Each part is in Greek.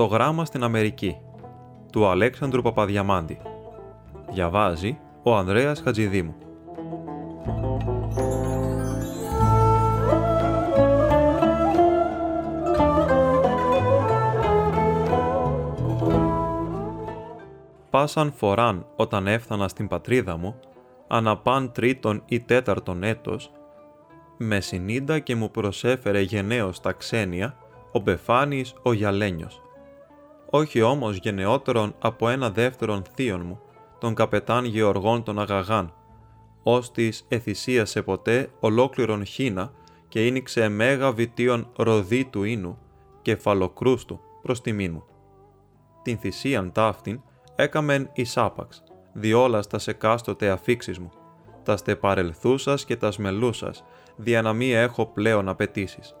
Το γράμμα στην Αμερική του Αλέξανδρου Παπαδιαμάντη Διαβάζει ο Ανδρέας Χατζηδήμου Πάσαν φοράν όταν έφτανα στην πατρίδα μου, αναπάν τρίτον ή τέταρτον έτος, με συνήντα και μου προσέφερε γενναίος τα ξένια, ο Μπεφάνης ο Γιαλένιος. Όχι όμως γενναιότερον από ένα δεύτερον θείον μου, τον καπετάν Γεωργών των Αγαγάν, ως της εθυσίασε ποτέ ολόκληρον χίνα και ίνιξε μέγα βιτίον ροδί του ίνου, κεφαλοκρούστου προς τιμήν μου. Την θυσίαν ταύτην έκαμεν εις άπαξ, διόλα στα κάστοτε αφήξεις μου, τα στε παρελθούσας και τα μελούσας, δια να μη έχω πλέον απαιτήσεις.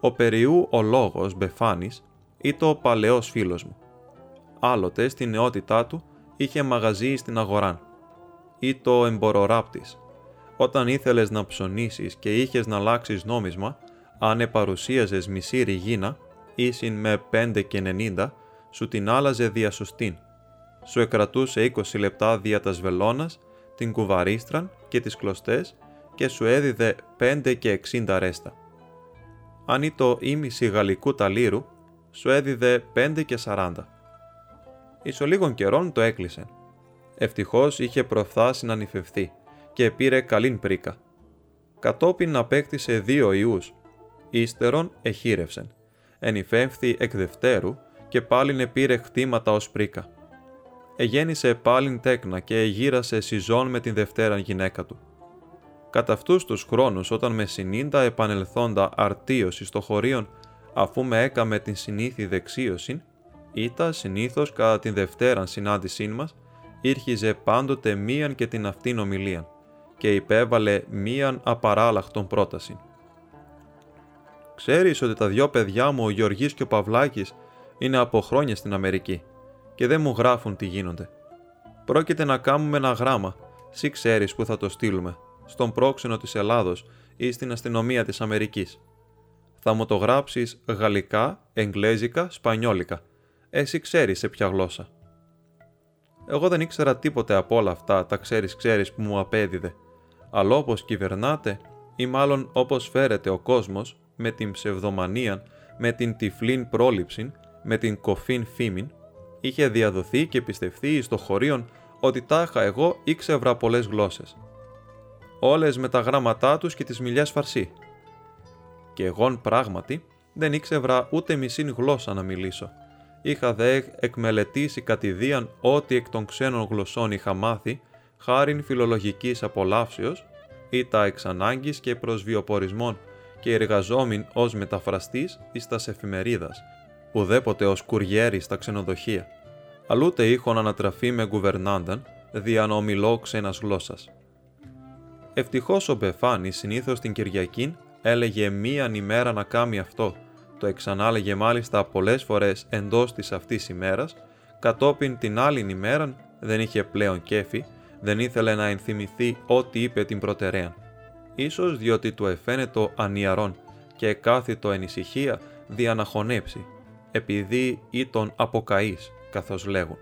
Ο περιού ο λόγος Μπεφάνης ήταν ο παλαιός φίλος μου. Άλλοτε στην νεότητά του είχε μαγαζί στην αγοράν. Ή το εμποροράπτης. Όταν ήθελες να ψωνίσεις και είχες να αλλάξεις νόμισμα, αν επαρουσίαζες μισή ριγίνα, ίσιν με 5 και 90, σου την άλλαζε διασωστήν. Σου εκρατούσε 20 λεπτά δια τας βελόνας, την κουβαρίστραν και τις κλωστές και σου έδιδε 5 και 60 ρέστα. Αν ή το ίμιση γαλλικού ταλήρου, σου έδιδε 5 και 40. Ίσο λίγων καιρών το έκλεισε. Ευτυχώς είχε προφθάσει να νυφευθεί και πήρε καλήν πρίκα. Κατόπιν απέκτησε δύο ιούς. Ύστερον εχείρευσεν. Ενυφεύθη εκ δευτέρου και πάλιν επήρε χτήματα ως πρίκα. Εγέννησε πάλιν τέκνα και εγύρασε συζών με την δευτέραν γυναίκα του. Κατά αυτούς τους χρόνους, όταν με συνήντα επανελθόντα αρτίωση στο χωρίον, αφού με έκαμε την συνήθη δεξίωση, ήτα συνήθως κατά την δευτέραν συνάντησή μας, ήρχιζε πάντοτε μίαν και την αυτήν ομιλίαν, και υπέβαλε μίαν απαράλλαχτον πρόταση. Ξέρεις ότι τα δυο παιδιά μου, ο Γεωργής και ο Παυλάκης, είναι από χρόνια στην Αμερική και δεν μου γράφουν τι γίνονται. Πρόκειται να κάνουμε ένα γράμμα, σύ ξέρεις που θα το στείλουμε, στον πρόξενο της Ελλάδος ή στην αστυνομία της Αμερικής. Θα μου το γράψεις γαλλικά, εγγλέζικα, σπανιόλικα. Εσύ ξέρεις σε ποια γλώσσα. Εγώ δεν ήξερα τίποτε από όλα αυτά, τα ξέρεις ξέρεις που μου απέδιδε. Αλλά όπως κυβερνάτε, ή μάλλον όπως φέρεται ο κόσμος, με την ψευδομανία, με την τυφλήν πρόληψη, με την κοφήν φήμην, είχε διαδοθεί και πιστευθεί στο χωρίον ότι τάχα εγώ ήξευρα πολλές γλώσσες. Όλες με τα γράμματά τους και τις μιλιάς φαρσί. Και εγώ πράγματι δεν ήξευρα ούτε μισή γλώσσα να μιλήσω. Είχα δε εκμελετήσει κατηδίαν ό,τι εκ των ξένων γλωσσών είχα μάθει, χάριν φιλολογικής απολαύσεως ή τα εξανάγκης και προσβιοπορισμών και εργαζόμην ως μεταφραστής εις τας εφημερίδας, ουδέποτε ως κουριέρι στα ξενοδοχεία, αλλούτε είχον ανατραφεί με γκουβερνάνταν, δια να ομιλώ ξένας γλώσσας. Ευτυχώς ο Μπεφάνης συνήθως την Κυριακή έλεγε μίαν ημέρα να κάνει αυτό, το εξανάλεγε μάλιστα πολλές φορές εντός της αυτής ημέρας, κατόπιν την άλλη ημέρα δεν είχε πλέον κέφι, δεν ήθελε να ενθυμηθεί ό,τι είπε την προτεραίαν. Ίσως διότι του εφαίνεται ανιαρών και κάθιτο εν ησυχία δια να χωνέψει, επειδή ήταν αποκαείς, καθώς λέγουν.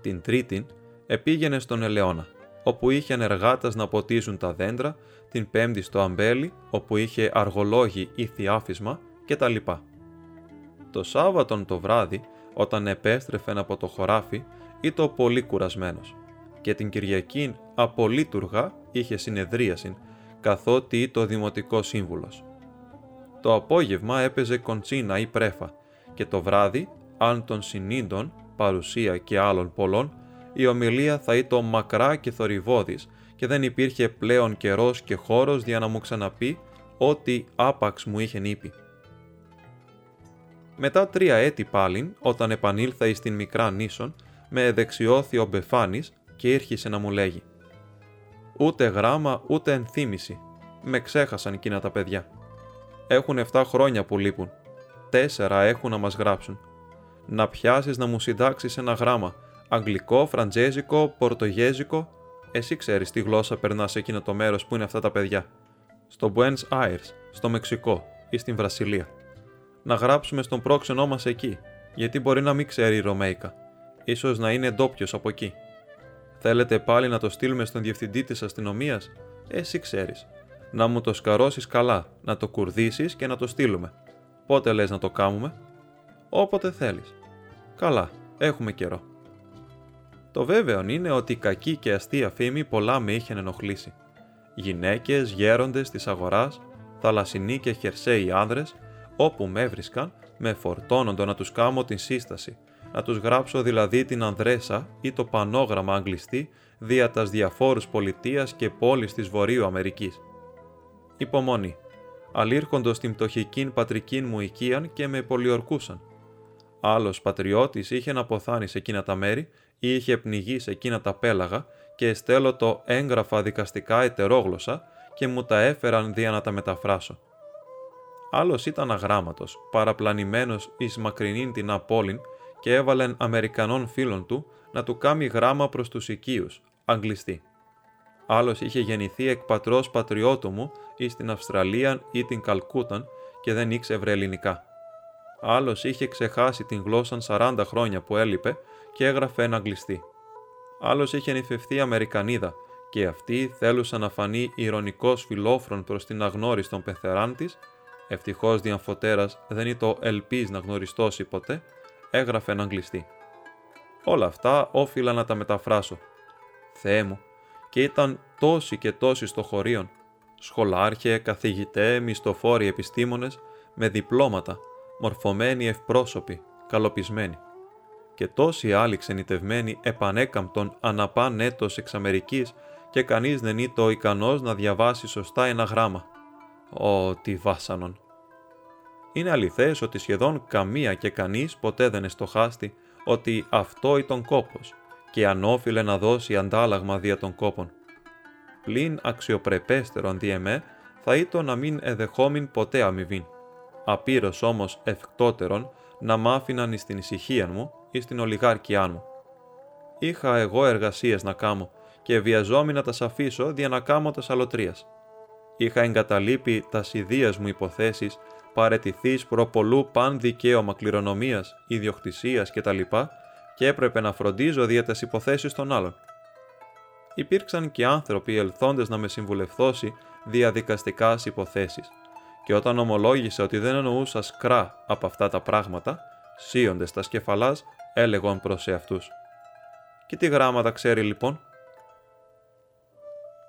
Την τρίτην επήγαινε στον Ελαιώνα, όπου είχε εργάτας να ποτίζουν τα δέντρα, την πέμπτη στο Αμπέλι, όπου είχε αργολόγοι ή θιάφισμα κτλ. Το Σάββατον το βράδυ, όταν επέστρεφε από το χωράφι, ήταν πολύ κουρασμένος και την Κυριακήν απολύτουργα είχε συνεδρίαση, καθότι ήταν δημοτικό σύμβουλος. Το απόγευμα έπαιζε κοντσίνα ή πρέφα και το βράδυ, αν των συνήντων, παρουσία και άλλων πολλών, η ομιλία θα ήταν μακρά και θορυβόδης και δεν υπήρχε πλέον καιρός και χώρος για να μου ξαναπεί ό,τι άπαξ μου είχε νύπη. Μετά τρία έτη πάλιν, όταν επανήλθα εις την μικρά νήσον, με δεξιώθη ο Μπεφάνης και ήρχισε να μου λέγει «Ούτε γράμμα, ούτε ενθύμηση. Με ξέχασαν εκείνα τα παιδιά. Έχουν 7 χρόνια που λείπουν τέσσερα έχουν να μας γράψουν. Να πιάσεις να μου συντάξεις ένα γράμμα, αγγλικό, φραντζέζικο, πορτογέζικο, εσύ ξέρεις τι γλώσσα περνάς σε εκείνο το μέρος που είναι αυτά τα παιδιά. Στο Buenos Aires, στο Μεξικό ή στην Βρασιλία. να γράψουμε στον πρόξενό μας εκεί, γιατί μπορεί να μην ξέρει η Ρωμαϊκά. Ίσως να είναι ντόπιος από εκεί. Θέλετε πάλι να το στείλουμε στον διευθυντή της αστυνομίας, εσύ ξέρεις. Να μου το σκαρώσεις καλά, να το κουρδίσεις και να το στείλουμε. Πότε λες να το κάνουμε; Όποτε θέλεις. Καλά, έχουμε καιρό. Το βέβαιο είναι ότι η κακή και αστεία φήμη πολλά με είχε ενοχλήσει. Γυναίκες, γέροντες της αγοράς, θαλασσινοί και χερσαίοι άνδρες, όπου με έβρισκαν, με φορτώνοντο να τους κάμω την σύσταση, να τους γράψω δηλαδή την Ανδρέσα ή το πανόγραμμα αγγλιστή δια τας διαφόρους πολιτείας και πόλεις της Βορείου Αμερικής. Υπομονή. Αλήρχοντος την πτωχικήν πατρικήν μου οικίαν και με πολιορκούσαν. Άλλος πατριώτης είχε να ποθάνει σε εκείνα τα μέρη ή είχε πνιγείς σε εκείνα τα πέλαγα και εστέλω το έγγραφα δικαστικά ετερόγλωσσα και μου τα έφεραν δια να τα μεταφράσω. Άλλος ήταν αγράμματος, παραπλανημένος εις μακρινήν την απόλυν και έβαλεν Αμερικανών φίλων του να του κάνει γράμμα προς τους οικείους, αγγλιστή. Άλλος είχε γεννηθεί εκ πατρός πατριώτου μου ή στην Αυστραλία ή την Καλκούταν και δεν ήξευρε ελληνικά. Άλλος είχε ξεχάσει την γλώσσα 40 χρόνια που έλειπε και έγραφε ένα αγγλιστή. Άλλος είχε νυφευθεί Αμερικανίδα και αυτή θέλουσα να φανεί ηρωνικός φιλόφρον προς την αγνώριση των πεθεράν της, ευτυχώς διαμφωτέρας δεν ήταν το ελπίς να γνωριστώσει ποτέ, έγραφε έναν αγγλιστή. Όλα αυτά όφιλα να τα μεταφράσω. Θεέ μου, και ήταν τόσοι και τόσοι στο χωρίον, σχολάρχε, καθηγητέ, μισθοφόροι επιστήμονες, με διπλώματα, μορφωμένοι ευπρόσωποι, καλοπισμένοι. Και τόσοι άλλοι ξενιτευμένοι επανέκαμπτον αναπάν έτος εξ Αμερικής και κανείς δεν ήταν ικανός να διαβάσει σωστά ένα γράμμα. Ω, τι βάσανον! Είναι αληθές ότι σχεδόν καμία και κανείς ποτέ δεν εστοχάστη ότι αυτό ήταν κόπος και αν όφιλε να δώσει αντάλλαγμα δια των κόπων. Πλην αξιοπρεπέστερο αντί εμέ, θα ήταν να μην εδεχόμην ποτέ αμοιβήν. Απείρως όμως ευκτότερον να μ' άφηναν εις την ησυχία μου ή στην ολιγάρκιά μου. Είχα εγώ εργασίες να κάμω και βιαζόμουν να τα αφήσω δια να κάμω τα αλωτρίας. Είχα εγκαταλείπει τας ιδίας μου υποθέσεις, παρετηθείς προπολού παν δικαίωμα κληρονομίας, ιδιοκτησίας κτλ και έπρεπε να φροντίζω δια τις υποθέσεις των άλλων. Υπήρξαν και άνθρωποι ελθόντες να με συμβουλευθώσει διαδικαστικά υποθέσεις και όταν ομολόγησα ότι δεν εννοούσα σκρά από αυτά τα πράγματα, σύοντες τα σκεφαλάς έλεγαν προς εαυτούς. Και τι γράμματα ξέρει λοιπόν;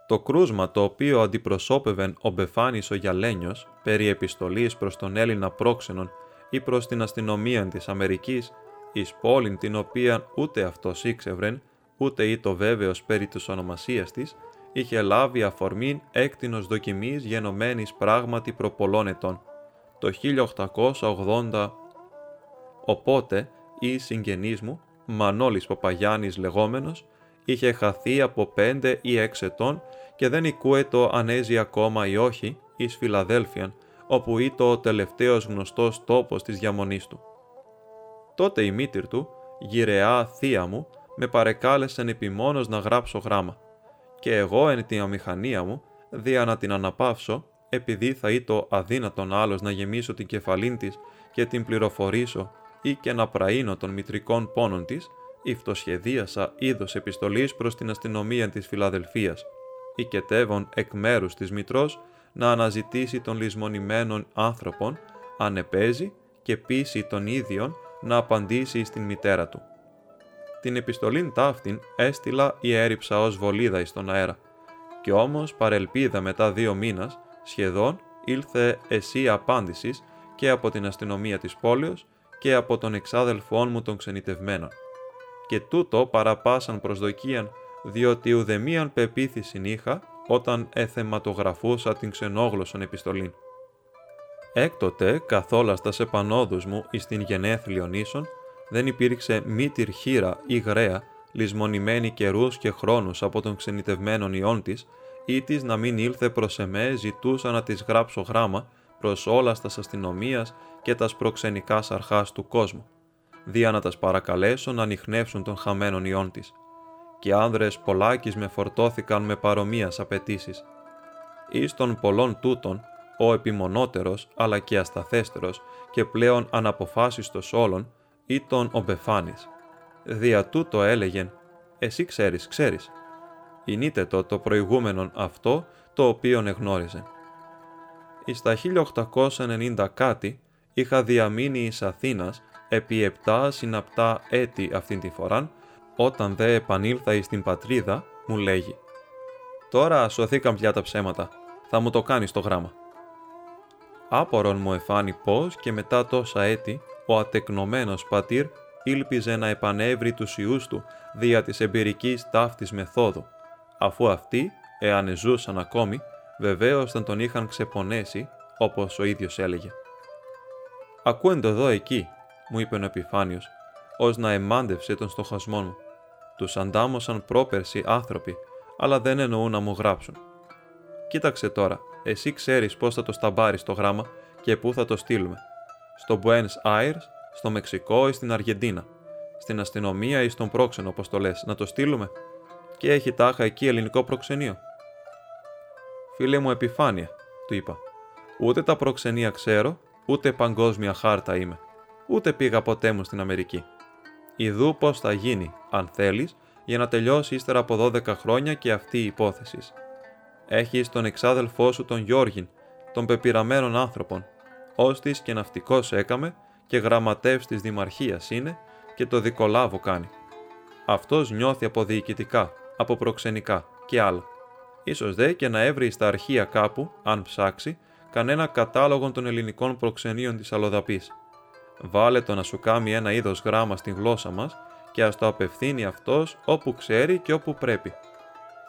Το κρούσμα το οποίο αντιπροσώπευεν ο Μπεφάνης ο Γιαλένιος περί επιστολής προς τον Έλληνα πρόξενον ή προς την αστυνομία της Αμερικής εις πόλην την οποία ούτε αυτός ήξευρεν, ούτε ή το βέβαιος περί της ονομασίας της, είχε λάβει αφορμήν έκτινος δοκιμής γενομένης πράγματι προπολών ετών, το 1880. Οπότε, η συγγενής μου, Μανώλης Παπαγιάννης λεγόμενος, είχε χαθεί από πέντε ή έξι ετών και δεν οικούε το αν έζει ακόμα ή όχι εις Φιλαδέλφιαν, όπου ήταν ο τελευταίος γνωστός τόπος της διαμονής του. Τότε η μήτυρ του, γυρεά θεία μου, με παρεκάλεσεν επιμόνως να γράψω γράμμα. Και εγώ εν την αμηχανία μου, δια να την αναπαύσω, επειδή θα είτο αδύνατον άλλος να γεμίσω την κεφαλήν της και την πληροφορήσω ή και να πραΐνω των μητρικών πόνων της, υφτοσχεδίασα είδος επιστολής προς την αστυνομία της Φιλαδελφίας, οικετεύων εκ μέρους της μητρός να αναζητήσει των λησμονημένων άνθρωπων, αν επέζει και πείσει των ίδιων να απαντήσει στην μητέρα του. Την επιστολήν ταύτην έστειλα ή έριψα ως βολίδα εις τον αέρα. Κι όμως παρελπίδα μετά δύο μήνας, σχεδόν, ήλθε εσύ απάντησης και από την αστυνομία της πόλεως και από τον εξάδελφόν μου των ξενιτευμένων. Και τούτο παραπάσαν προσδοκίαν, διότι ουδεμίαν πεποίθησιν είχα όταν εθεματογραφούσα την ξενόγλωσσον επιστολήν. Έκτοτε, καθόλαστα σε πανόδους μου εις την γενέθλιον ίσον, δεν υπήρξε μήτυρ χείρα ή γραία, λησμονημένη καιρούς και χρόνους από τον ξενιτευμένον ιών της, ή της να μην ήλθε προς εμέ ζητούσα να της γράψω γράμμα προς όλα στας αστυνομίας και τας προξενικάς αρχάς του κόσμου, δια να τας παρακαλέσω να ανοιχνεύσουν τον χαμένον ιών της. Και άνδρες πολλάκις με φορτώθηκαν με παρομοίας απαιτήσεις. Εις των πολλών τούτων, ο επιμονότερος αλλά και ασταθέστερος και πλέον αναποφάσιστος όλων ήταν ο Μπεφάνης. Δια τούτο έλεγεν «Εσύ ξέρεις, ξέρεις». Ινείτε το το προηγούμενον αυτό το οποίον εγνώριζε. Εις τα 1890 κάτι είχα διαμείνει εις Αθήνας επί επτά συναπτά έτη αυτήν τη φοράν, όταν δε επανήλθα εις την πατρίδα, μου λέγει «Τώρα σωθήκαν πια τα ψέματα, θα μου το κάνεις το γράμμα». Άπορον μου εφάνει πώς και μετά τόσα έτη ο ατεκνωμένος πατήρ ήλπιζε να επανέβρει τους ιούς του δια της εμπειρικής ταύτης μεθόδου, αφού αυτοί, εάν ζούσαν ακόμη, βεβαίως θα τον είχαν ξεπονέσει, όπως ο ίδιος έλεγε. «Ακούεντο εδώ εκεί», μου είπε ο Επιφάνιος, ως να εμάντευσε τον στοχασμό μου. Τους αντάμωσαν πρόπερση άνθρωποι, αλλά δεν εννοούν να μου γράψουν. Κοίταξε τώρα, εσύ ξέρεις πώς θα το σταμπάρεις το γράμμα και πού θα το στείλουμε. Στο Buenos Aires, στο Μεξικό ή στην Αργεντίνα. Στην αστυνομία ή στον πρόξενο, όπως το λες, να το στείλουμε. Και έχει τάχα εκεί ελληνικό προξενείο. Φίλε μου επιφάνεια, του είπα. Ούτε τα προξενία ξέρω, ούτε παγκόσμια χάρτα είμαι. Ούτε πήγα ποτέ μου στην Αμερική. Ιδού πώς θα γίνει, αν θέλεις, για να τελειώσει ύστερα από 12 χρόνια και αυτή η υπόθεση. Έχεις τον εξάδελφό σου τον Γιώργιν, των πεπειραμένων άνθρωπων, ώστι και ναυτικός έκαμε και γραμματεύς της Δημαρχίας είναι και το δικολάβο κάνει. Αυτός νιώθει από διοικητικά, από προξενικά και άλλα. Ίσως δε και να έβρει στα αρχεία κάπου, αν ψάξει, κανένα κατάλογο των ελληνικών προξενείων της Αλοδαπής. Βάλε το να σου κάνει ένα είδος γράμμα στην γλώσσα μας και ας το απευθύνει αυτός όπου ξέρει και όπου πρέπει.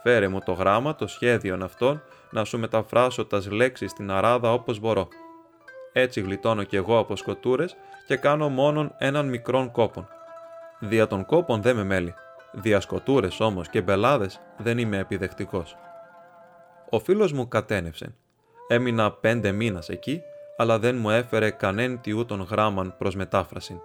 Φέρε μου το γράμμα, το σχέδιο αυτών, να σου μεταφράσω τας λέξεις στην αράδα όπως μπορώ. Έτσι γλιτώνω κι εγώ από σκοτούρες και κάνω μόνον έναν μικρόν κόπον. Δια των κόπων δεν με μέλει. Δια σκοτούρες όμως και μπελάδες δεν είμαι επιδεκτικός. Ο φίλος μου κατένευσε. Έμεινα πέντε μήνας εκεί, αλλά δεν μου έφερε κανέν τιού των γράμμαν προς μετάφραση.